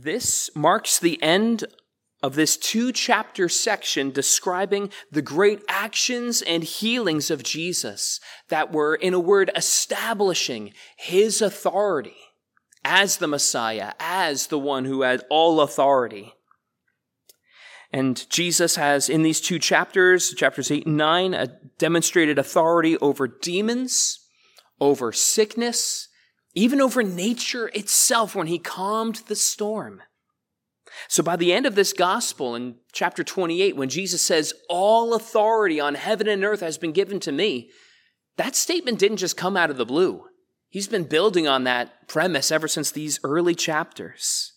This marks the end of this two chapter section describing the great actions and healings of Jesus that were, in a word, establishing his authority as the Messiah, as the one who had all authority. And Jesus has, in these two chapters, chapters 8 and 9, uh, demonstrated authority over demons, over sickness, even over nature itself when he calmed the storm. So by the end of this gospel in chapter 28, when Jesus says, All authority on heaven and earth has been given to me, that statement didn't just come out of the blue. He's been building on that premise ever since these early chapters.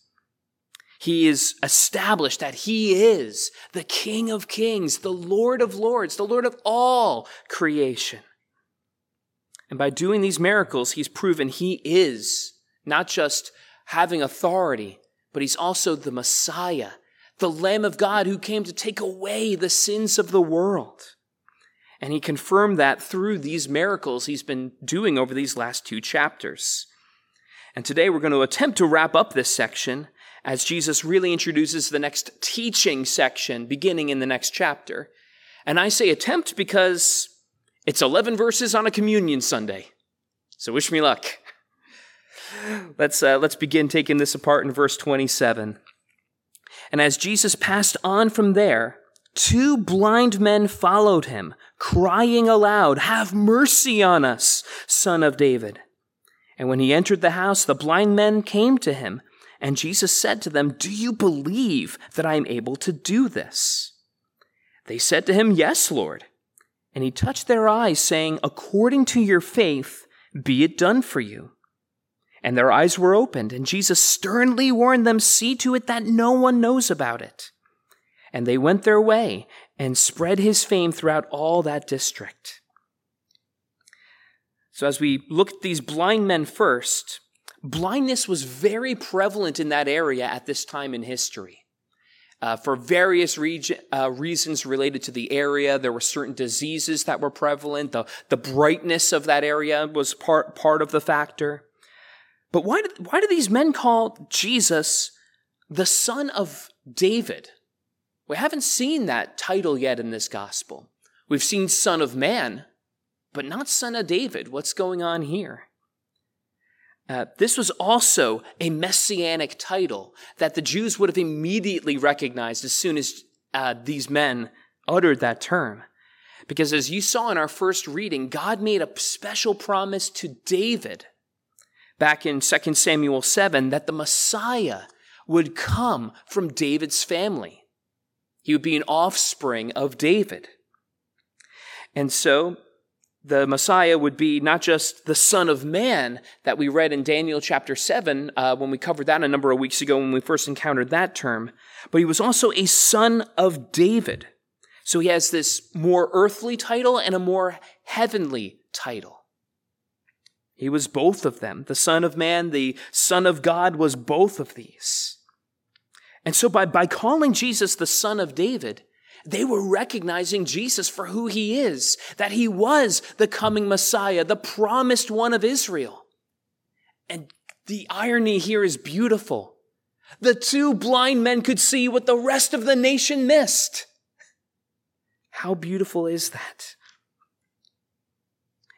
He is established that he is the King of kings, the Lord of lords, the Lord of all creation. And by doing these miracles, he's proven he is not just having authority, but he's also the Messiah, the Lamb of God who came to take away the sins of the world. And he confirmed that through these miracles he's been doing over these last two chapters. And today we're going to attempt to wrap up this section as Jesus really introduces the next teaching section beginning in the next chapter. And I say attempt because it's 11 verses on a communion Sunday. So wish me luck. Let's, uh, let's begin taking this apart in verse 27. And as Jesus passed on from there, two blind men followed him, crying aloud, Have mercy on us, son of David. And when he entered the house, the blind men came to him, and Jesus said to them, Do you believe that I am able to do this? They said to him, Yes, Lord. And he touched their eyes, saying, According to your faith, be it done for you. And their eyes were opened, and Jesus sternly warned them, See to it that no one knows about it. And they went their way and spread his fame throughout all that district. So, as we look at these blind men first, blindness was very prevalent in that area at this time in history. Uh, for various region, uh, reasons related to the area, there were certain diseases that were prevalent. The, the brightness of that area was part, part of the factor. But why why do these men call Jesus the son of David? We haven't seen that title yet in this gospel. We've seen son of man, but not son of David. What's going on here? Uh, this was also a messianic title that the Jews would have immediately recognized as soon as uh, these men uttered that term. Because as you saw in our first reading, God made a special promise to David back in 2 Samuel 7 that the Messiah would come from David's family. He would be an offspring of David. And so the Messiah would be not just the Son of Man that we read in Daniel chapter 7 uh, when we covered that a number of weeks ago when we first encountered that term, but he was also a son of David. So he has this more earthly title and a more heavenly title. He was both of them. The Son of Man, the Son of God was both of these. And so by, by calling Jesus the Son of David, they were recognizing Jesus for who he is, that he was the coming Messiah, the promised one of Israel. And the irony here is beautiful. The two blind men could see what the rest of the nation missed. How beautiful is that?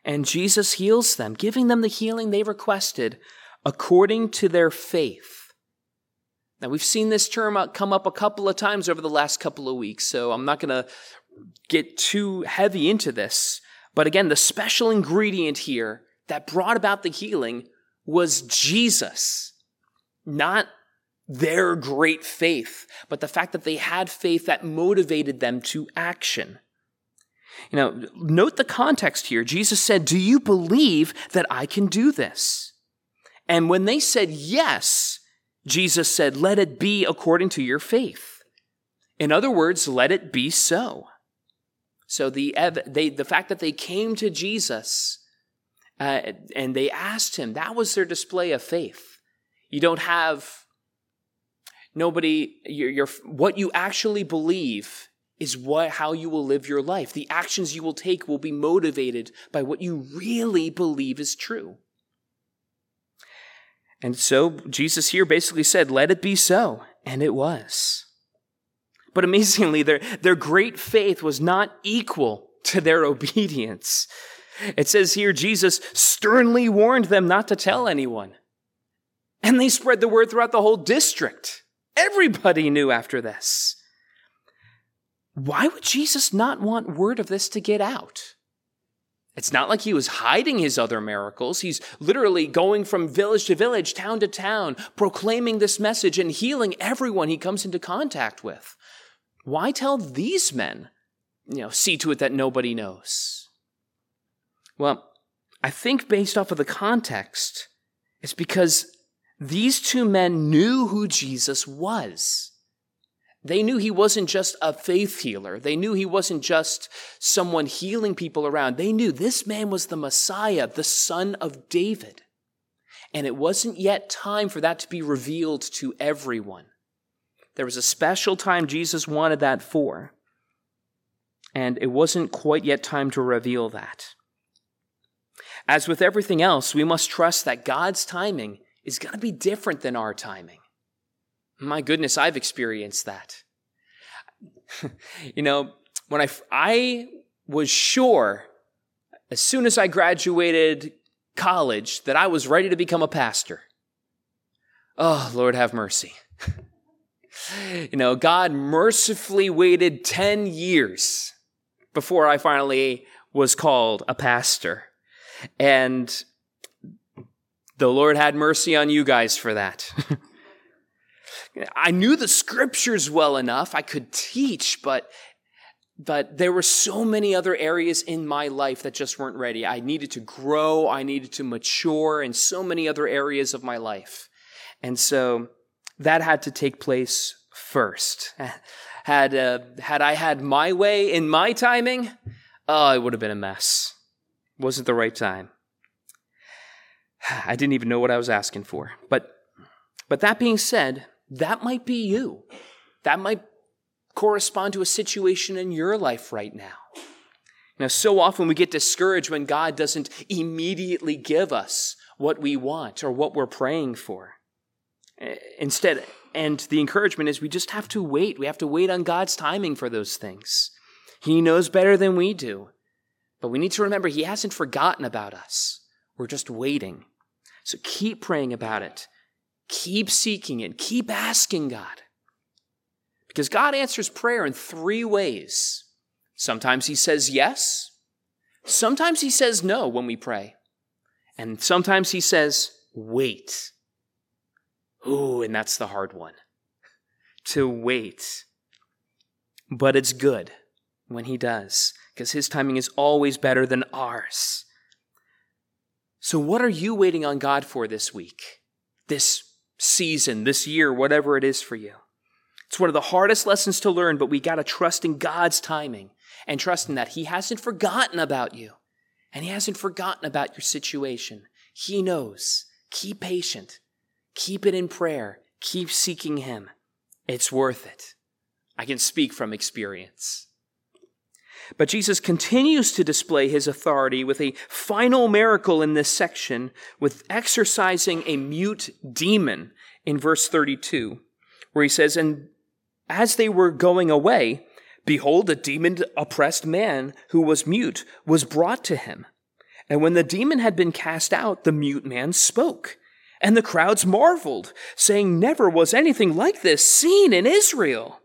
And Jesus heals them, giving them the healing they requested according to their faith. Now, we've seen this term come up a couple of times over the last couple of weeks, so I'm not going to get too heavy into this. But again, the special ingredient here that brought about the healing was Jesus, not their great faith, but the fact that they had faith that motivated them to action. You know, note the context here. Jesus said, Do you believe that I can do this? And when they said yes, Jesus said, Let it be according to your faith. In other words, let it be so. So the, they, the fact that they came to Jesus uh, and they asked him, that was their display of faith. You don't have nobody, your, your, what you actually believe is what, how you will live your life. The actions you will take will be motivated by what you really believe is true. And so Jesus here basically said, Let it be so. And it was. But amazingly, their, their great faith was not equal to their obedience. It says here, Jesus sternly warned them not to tell anyone. And they spread the word throughout the whole district. Everybody knew after this. Why would Jesus not want word of this to get out? It's not like he was hiding his other miracles. He's literally going from village to village, town to town, proclaiming this message and healing everyone he comes into contact with. Why tell these men, you know, see to it that nobody knows? Well, I think based off of the context, it's because these two men knew who Jesus was. They knew he wasn't just a faith healer. They knew he wasn't just someone healing people around. They knew this man was the Messiah, the son of David. And it wasn't yet time for that to be revealed to everyone. There was a special time Jesus wanted that for. And it wasn't quite yet time to reveal that. As with everything else, we must trust that God's timing is going to be different than our timing. My goodness, I've experienced that. you know, when I, I was sure as soon as I graduated college that I was ready to become a pastor. Oh, Lord, have mercy. you know, God mercifully waited 10 years before I finally was called a pastor. And the Lord had mercy on you guys for that. I knew the scriptures well enough. I could teach, but but there were so many other areas in my life that just weren't ready. I needed to grow, I needed to mature in so many other areas of my life. And so that had to take place first. Had uh, had I had my way in my timing, oh, it would have been a mess. Wasn't the right time. I didn't even know what I was asking for. But but that being said, that might be you. That might correspond to a situation in your life right now. Now, so often we get discouraged when God doesn't immediately give us what we want or what we're praying for. Eh, instead, and the encouragement is we just have to wait. We have to wait on God's timing for those things. He knows better than we do. But we need to remember He hasn't forgotten about us. We're just waiting. So keep praying about it. Keep seeking it. Keep asking God. Because God answers prayer in three ways. Sometimes He says yes. Sometimes He says no when we pray. And sometimes He says, wait. Ooh, and that's the hard one. To wait. But it's good when He does, because His timing is always better than ours. So, what are you waiting on God for this week? This season, this year, whatever it is for you. It's one of the hardest lessons to learn, but we got to trust in God's timing and trust in that He hasn't forgotten about you and He hasn't forgotten about your situation. He knows. Keep patient. Keep it in prayer. Keep seeking Him. It's worth it. I can speak from experience. But Jesus continues to display his authority with a final miracle in this section with exorcising a mute demon in verse 32, where he says, And as they were going away, behold, a demon oppressed man who was mute was brought to him. And when the demon had been cast out, the mute man spoke. And the crowds marveled, saying, Never was anything like this seen in Israel.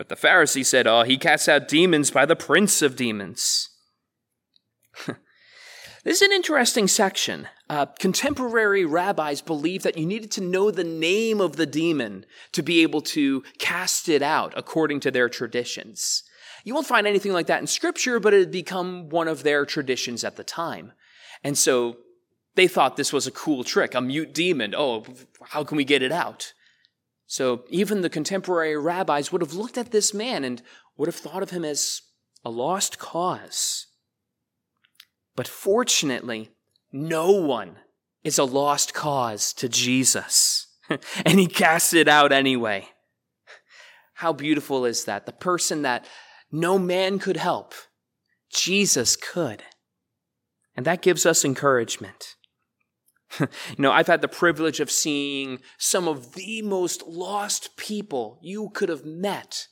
But the Pharisee said, Oh, he casts out demons by the prince of demons. this is an interesting section. Uh, contemporary rabbis believed that you needed to know the name of the demon to be able to cast it out according to their traditions. You won't find anything like that in scripture, but it had become one of their traditions at the time. And so they thought this was a cool trick, a mute demon. Oh, how can we get it out? So even the contemporary rabbis would have looked at this man and would have thought of him as a lost cause. But fortunately, no one is a lost cause to Jesus. and he casts it out anyway. How beautiful is that? The person that no man could help, Jesus could. And that gives us encouragement. you know, I've had the privilege of seeing some of the most lost people you could have met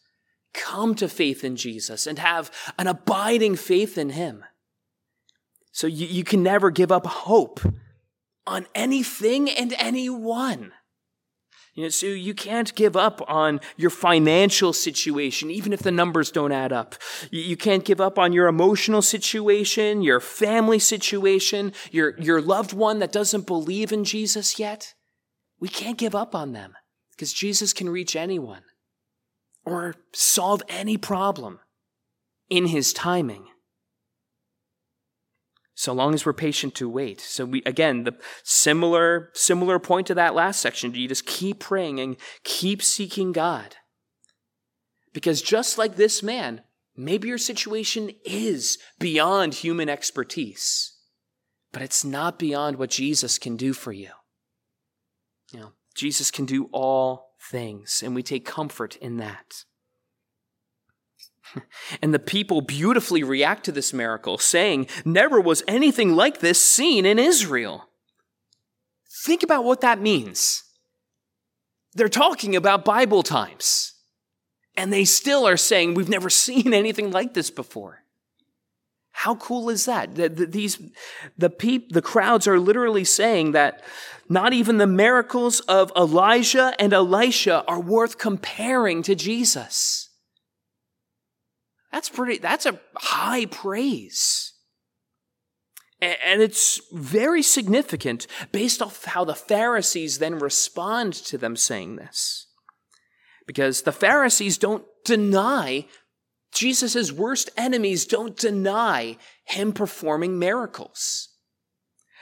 come to faith in Jesus and have an abiding faith in Him. So you, you can never give up hope on anything and anyone. You know, so you can't give up on your financial situation, even if the numbers don't add up. You can't give up on your emotional situation, your family situation, your, your loved one that doesn't believe in Jesus yet. We can't give up on them because Jesus can reach anyone or solve any problem in his timing so long as we're patient to wait. So we again, the similar similar point to that last section, you just keep praying and keep seeking God. Because just like this man, maybe your situation is beyond human expertise, but it's not beyond what Jesus can do for you. You know, Jesus can do all things, and we take comfort in that. And the people beautifully react to this miracle, saying, Never was anything like this seen in Israel. Think about what that means. They're talking about Bible times, and they still are saying, We've never seen anything like this before. How cool is that? The, the, these, the, peop, the crowds are literally saying that not even the miracles of Elijah and Elisha are worth comparing to Jesus. That's pretty, that's a high praise. And it's very significant based off how the Pharisees then respond to them saying this. Because the Pharisees don't deny, Jesus' worst enemies don't deny him performing miracles.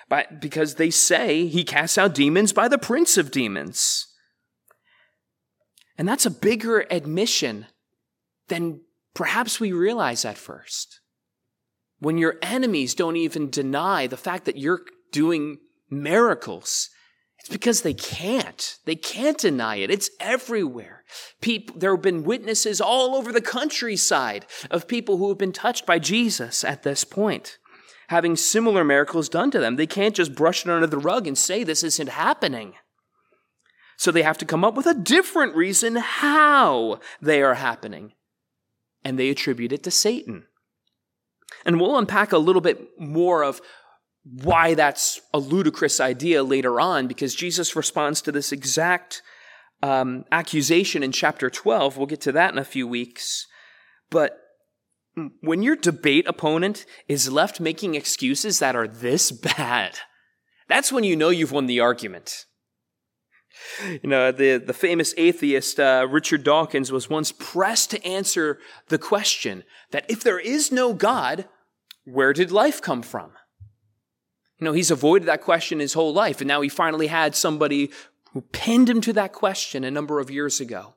But because they say he casts out demons by the prince of demons. And that's a bigger admission than Perhaps we realize at first. When your enemies don't even deny the fact that you're doing miracles, it's because they can't. They can't deny it. It's everywhere. People, there have been witnesses all over the countryside of people who have been touched by Jesus at this point, having similar miracles done to them. They can't just brush it under the rug and say this isn't happening. So they have to come up with a different reason how they are happening and they attribute it to Satan. And we'll unpack a little bit more of why that's a ludicrous idea later on, because Jesus responds to this exact um, accusation in chapter 12. We'll get to that in a few weeks. But when your debate opponent is left making excuses that are this bad, that's when you know you've won the argument. You know, the, the famous atheist uh, Richard Dawkins was once pressed to answer the question that if there is no God, where did life come from? You know, he's avoided that question his whole life, and now he finally had somebody who pinned him to that question a number of years ago.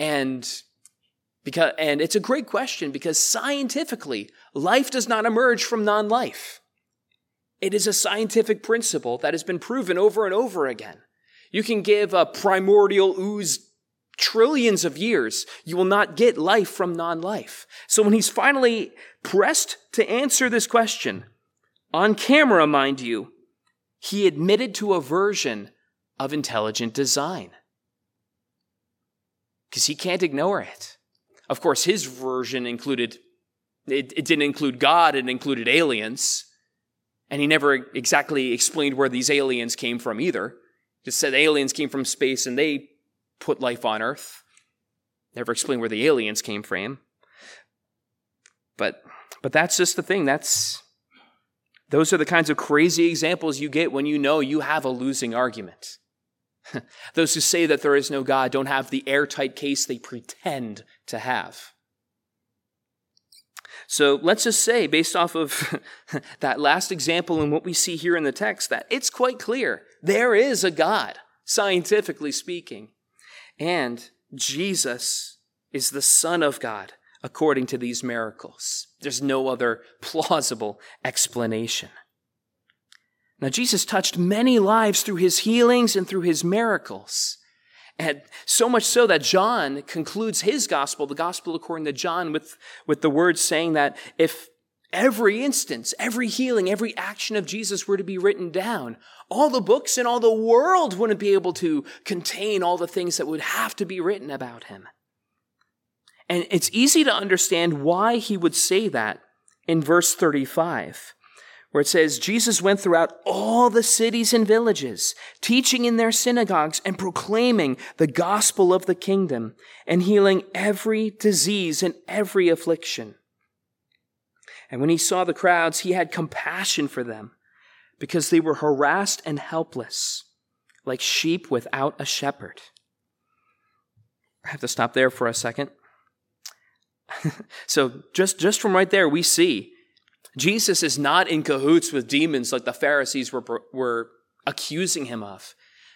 And because, and it's a great question because scientifically, life does not emerge from non life. It is a scientific principle that has been proven over and over again. You can give a primordial ooze trillions of years. You will not get life from non life. So when he's finally pressed to answer this question, on camera, mind you, he admitted to a version of intelligent design. Because he can't ignore it. Of course, his version included, it, it didn't include God, it included aliens. And he never exactly explained where these aliens came from either. Said aliens came from space and they put life on Earth. Never explained where the aliens came from. But but that's just the thing. That's those are the kinds of crazy examples you get when you know you have a losing argument. Those who say that there is no God don't have the airtight case they pretend to have. So let's just say, based off of that last example and what we see here in the text, that it's quite clear there is a God, scientifically speaking. And Jesus is the Son of God, according to these miracles. There's no other plausible explanation. Now, Jesus touched many lives through his healings and through his miracles. And so much so that John concludes his gospel, the gospel according to John, with, with the words saying that if, every instance, every healing, every action of Jesus were to be written down, all the books in all the world wouldn't be able to contain all the things that would have to be written about him. And it's easy to understand why he would say that in verse 35, where it says, Jesus went throughout all the cities and villages, teaching in their synagogues and proclaiming the gospel of the kingdom and healing every disease and every affliction. And when he saw the crowds, he had compassion for them because they were harassed and helpless, like sheep without a shepherd. I have to stop there for a second. so just, just from right there, we see Jesus is not in cahoots with demons like the Pharisees were, were accusing him of.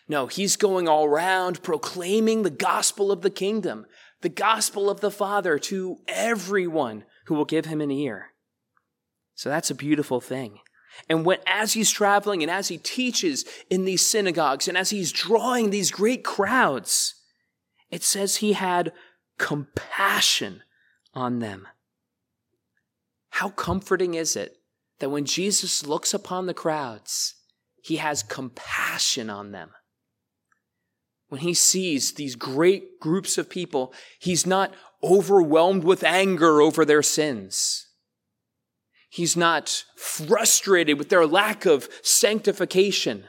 No, he's going all around proclaiming the gospel of the kingdom, the gospel of the Father to everyone who will give him an ear. So that's a beautiful thing. And when, as he's traveling and as he teaches in these synagogues and as he's drawing these great crowds, it says he had compassion on them. How comforting is it that when Jesus looks upon the crowds, he has compassion on them? When he sees these great groups of people, he's not overwhelmed with anger over their sins. He's not frustrated with their lack of sanctification,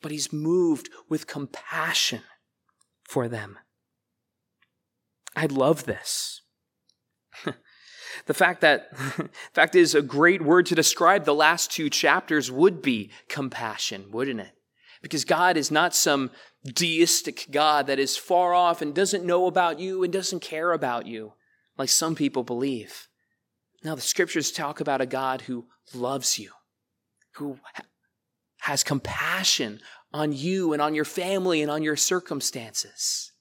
but he's moved with compassion for them. I love this. the fact that, fact is, a great word to describe the last two chapters would be compassion, wouldn't it? Because God is not some deistic God that is far off and doesn't know about you and doesn't care about you, like some people believe. Now, the scriptures talk about a God who loves you, who has compassion on you and on your family and on your circumstances.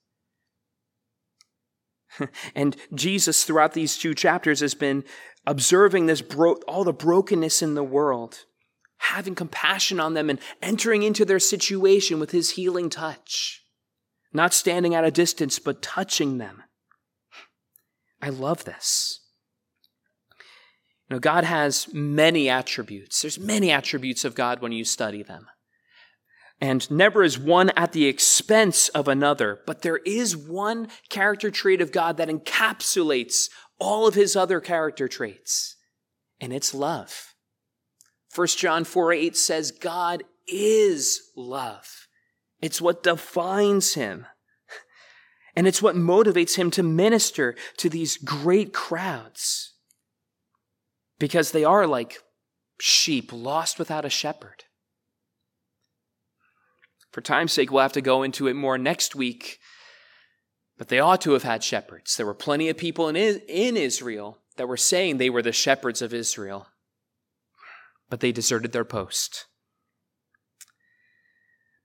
and Jesus, throughout these two chapters, has been observing this bro- all the brokenness in the world, having compassion on them and entering into their situation with his healing touch, not standing at a distance, but touching them. I love this. You know, God has many attributes. There's many attributes of God when you study them. And never is one at the expense of another, but there is one character trait of God that encapsulates all of his other character traits, and it's love. 1 John 4 8 says, God is love. It's what defines him. And it's what motivates him to minister to these great crowds. Because they are like sheep lost without a shepherd. For time's sake, we'll have to go into it more next week. But they ought to have had shepherds. There were plenty of people in, in Israel that were saying they were the shepherds of Israel, but they deserted their post.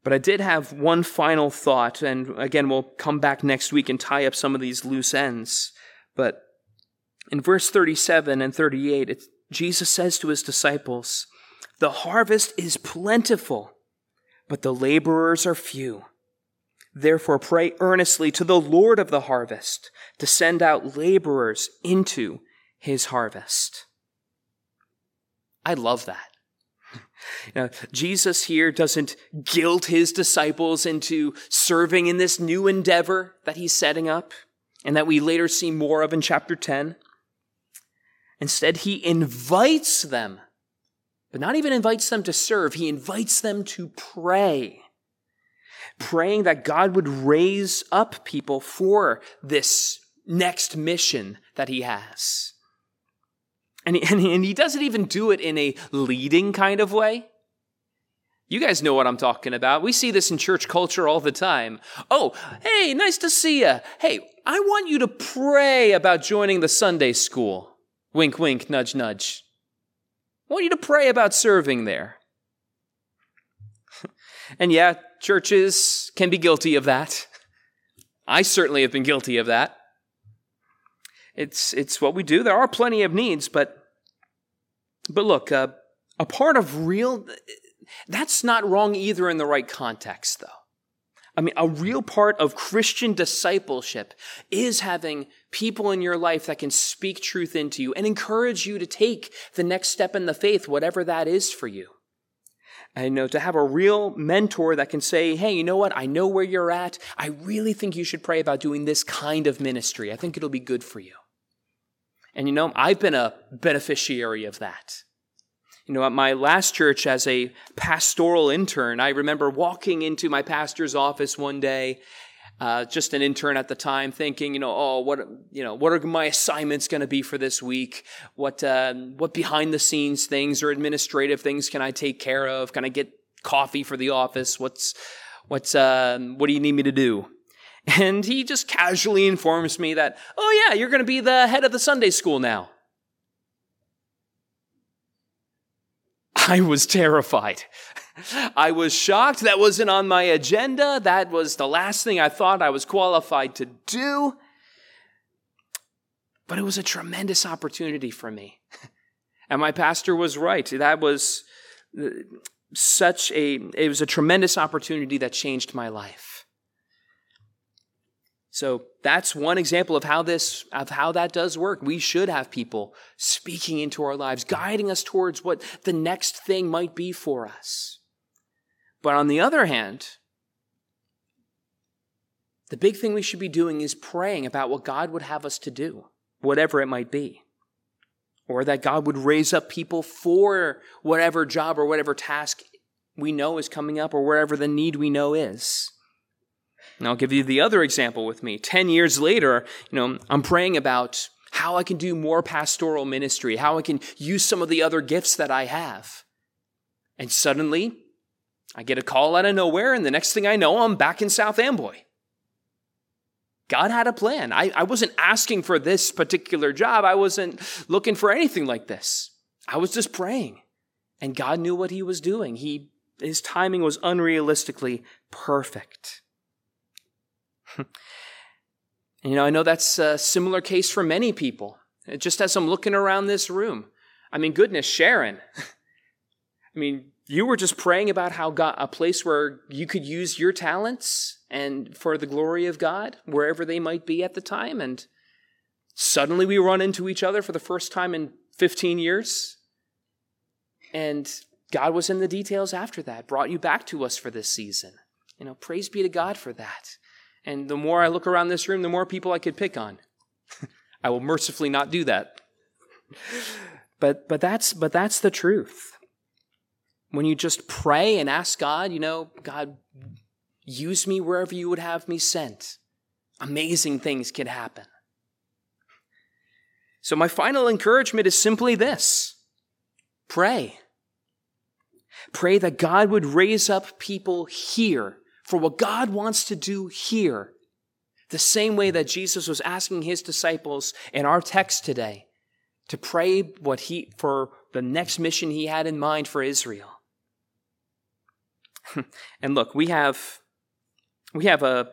But I did have one final thought, and again, we'll come back next week and tie up some of these loose ends. But in verse 37 and 38, it, Jesus says to his disciples, The harvest is plentiful but the laborers are few. Therefore, pray earnestly to the Lord of the harvest to send out laborers into his harvest. I love that. Know, Jesus here doesn't guilt his disciples into serving in this new endeavor that he's setting up and that we later see more of in chapter 10. Instead, he invites them but not even invites them to serve, he invites them to pray. Praying that God would raise up people for this next mission that he has. And he, and he, and he doesn't even do it in a leading kind of way. You guys know what I'm talking about. We see this in church culture all the time. Oh, hey, nice to see you. Hey, I want you to pray about joining the Sunday school. Wink, wink, nudge, nudge. I want you to pray about serving there. and yeah, churches can be guilty of that. I certainly have been guilty of that. It's, it's what we do. There are plenty of needs, but, but look, uh, a part of real, that's not wrong either in the right context, though. I mean, a real part of Christian discipleship is having people in your life that can speak truth into you and encourage you to take the next step in the faith, whatever that is for you. And you know, to have a real mentor that can say, hey, you know what? I know where you're at. I really think you should pray about doing this kind of ministry. I think it'll be good for you. And you know, I've been a beneficiary of that. You know, at my last church as a pastoral intern, I remember walking into my pastor's office one day, uh, just an intern at the time, thinking, you know, oh, what, you know, what are my assignments going to be for this week? What, uh, what behind the scenes things or administrative things can I take care of? Can I get coffee for the office? What's, what's, uh, what do you need me to do? And he just casually informs me that, oh yeah, you're going to be the head of the Sunday school now. I was terrified. I was shocked. That wasn't on my agenda. That was the last thing I thought I was qualified to do. But it was a tremendous opportunity for me. And my pastor was right. That was uh, such a, it was a tremendous opportunity that changed my life. So that's one example of how this, of how that does work. We should have people speaking into our lives, guiding us towards what the next thing might be for us. But on the other hand, the big thing we should be doing is praying about what God would have us to do, whatever it might be. Or that God would raise up people for whatever job or whatever task we know is coming up or wherever the need we know is. And I'll give you the other example with me. Ten years later, you know, I'm praying about how I can do more pastoral ministry, how I can use some of the other gifts that I have. And suddenly, I get a call out of nowhere, and the next thing I know, I'm back in South Amboy. God had a plan. I, I wasn't asking for this particular job. I wasn't looking for anything like this. I was just praying. And God knew what he was doing. He, his timing was unrealistically perfect. you know, I know that's a similar case for many people. Just as I'm looking around this room, I mean, goodness, Sharon. I mean, you were just praying about how God, a place where you could use your talents and for the glory of God, wherever they might be at the time. And suddenly we run into each other for the first time in 15 years. And God was in the details after that, brought you back to us for this season. You know, praise be to God for that. And the more I look around this room, the more people I could pick on. I will mercifully not do that. But, but, that's, but that's the truth. When you just pray and ask God, you know, God, use me wherever you would have me sent, amazing things can happen. So, my final encouragement is simply this pray. Pray that God would raise up people here for what God wants to do here. The same way that Jesus was asking his disciples in our text today to pray what he, for the next mission he had in mind for Israel. and look, we have, we have a,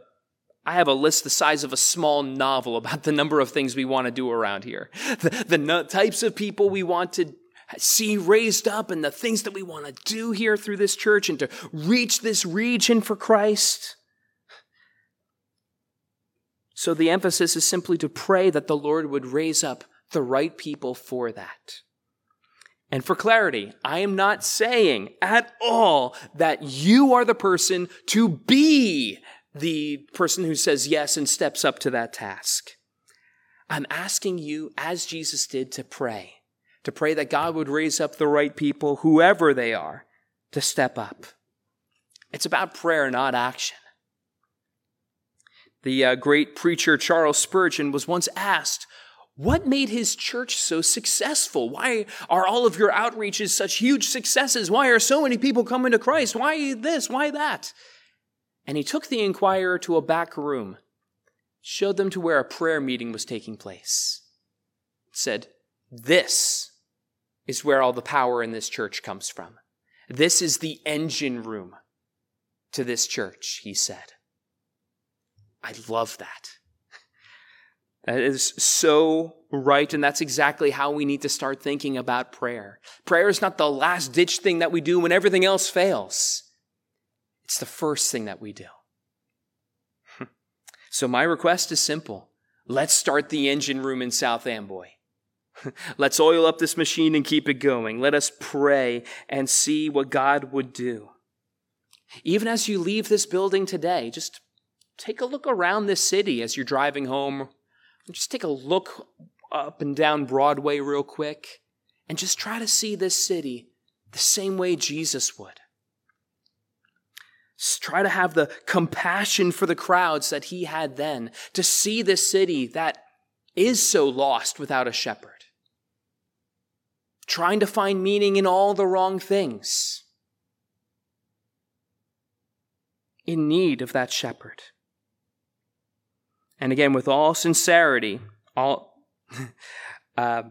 I have a list the size of a small novel about the number of things we want to do around here. The, the types of people we want to see raised up and the things that we want to do here through this church and to reach this region for Christ. So the emphasis is simply to pray that the Lord would raise up the right people for that. And for clarity, I am not saying at all that you are the person to be the person who says yes and steps up to that task. I'm asking you, as Jesus did, to pray to pray that God would raise up the right people, whoever they are, to step up. It's about prayer, not action. The uh, great preacher Charles Spurgeon was once asked, What made his church so successful? Why are all of your outreaches such huge successes? Why are so many people coming to Christ? Why this? Why that? And he took the inquirer to a back room, showed them to where a prayer meeting was taking place, said, This is where all the power in this church comes from. This is the engine room to this church, he said. I love that. That is so right, and that's exactly how we need to start thinking about prayer. Prayer is not the last ditch thing that we do when everything else fails. It's the first thing that we do. So my request is simple. Let's start the engine room in South Amboy. Let's oil up this machine and keep it going. Let us pray and see what God would do. Even as you leave this building today, just take a look around this city as you're driving home. Just take a look up and down Broadway real quick and just try to see this city the same way Jesus would. Just try to have the compassion for the crowds that he had then, to see this city that is so lost without a shepherd, trying to find meaning in all the wrong things, in need of that shepherd. And again, with all sincerity, all, uh,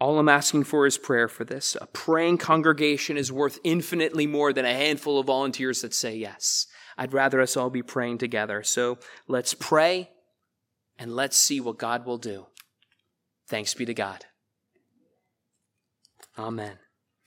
all I'm asking for is prayer for this. A praying congregation is worth infinitely more than a handful of volunteers that say yes. I'd rather us all be praying together. So let's pray and let's see what God will do. Thanks be to God. Amen.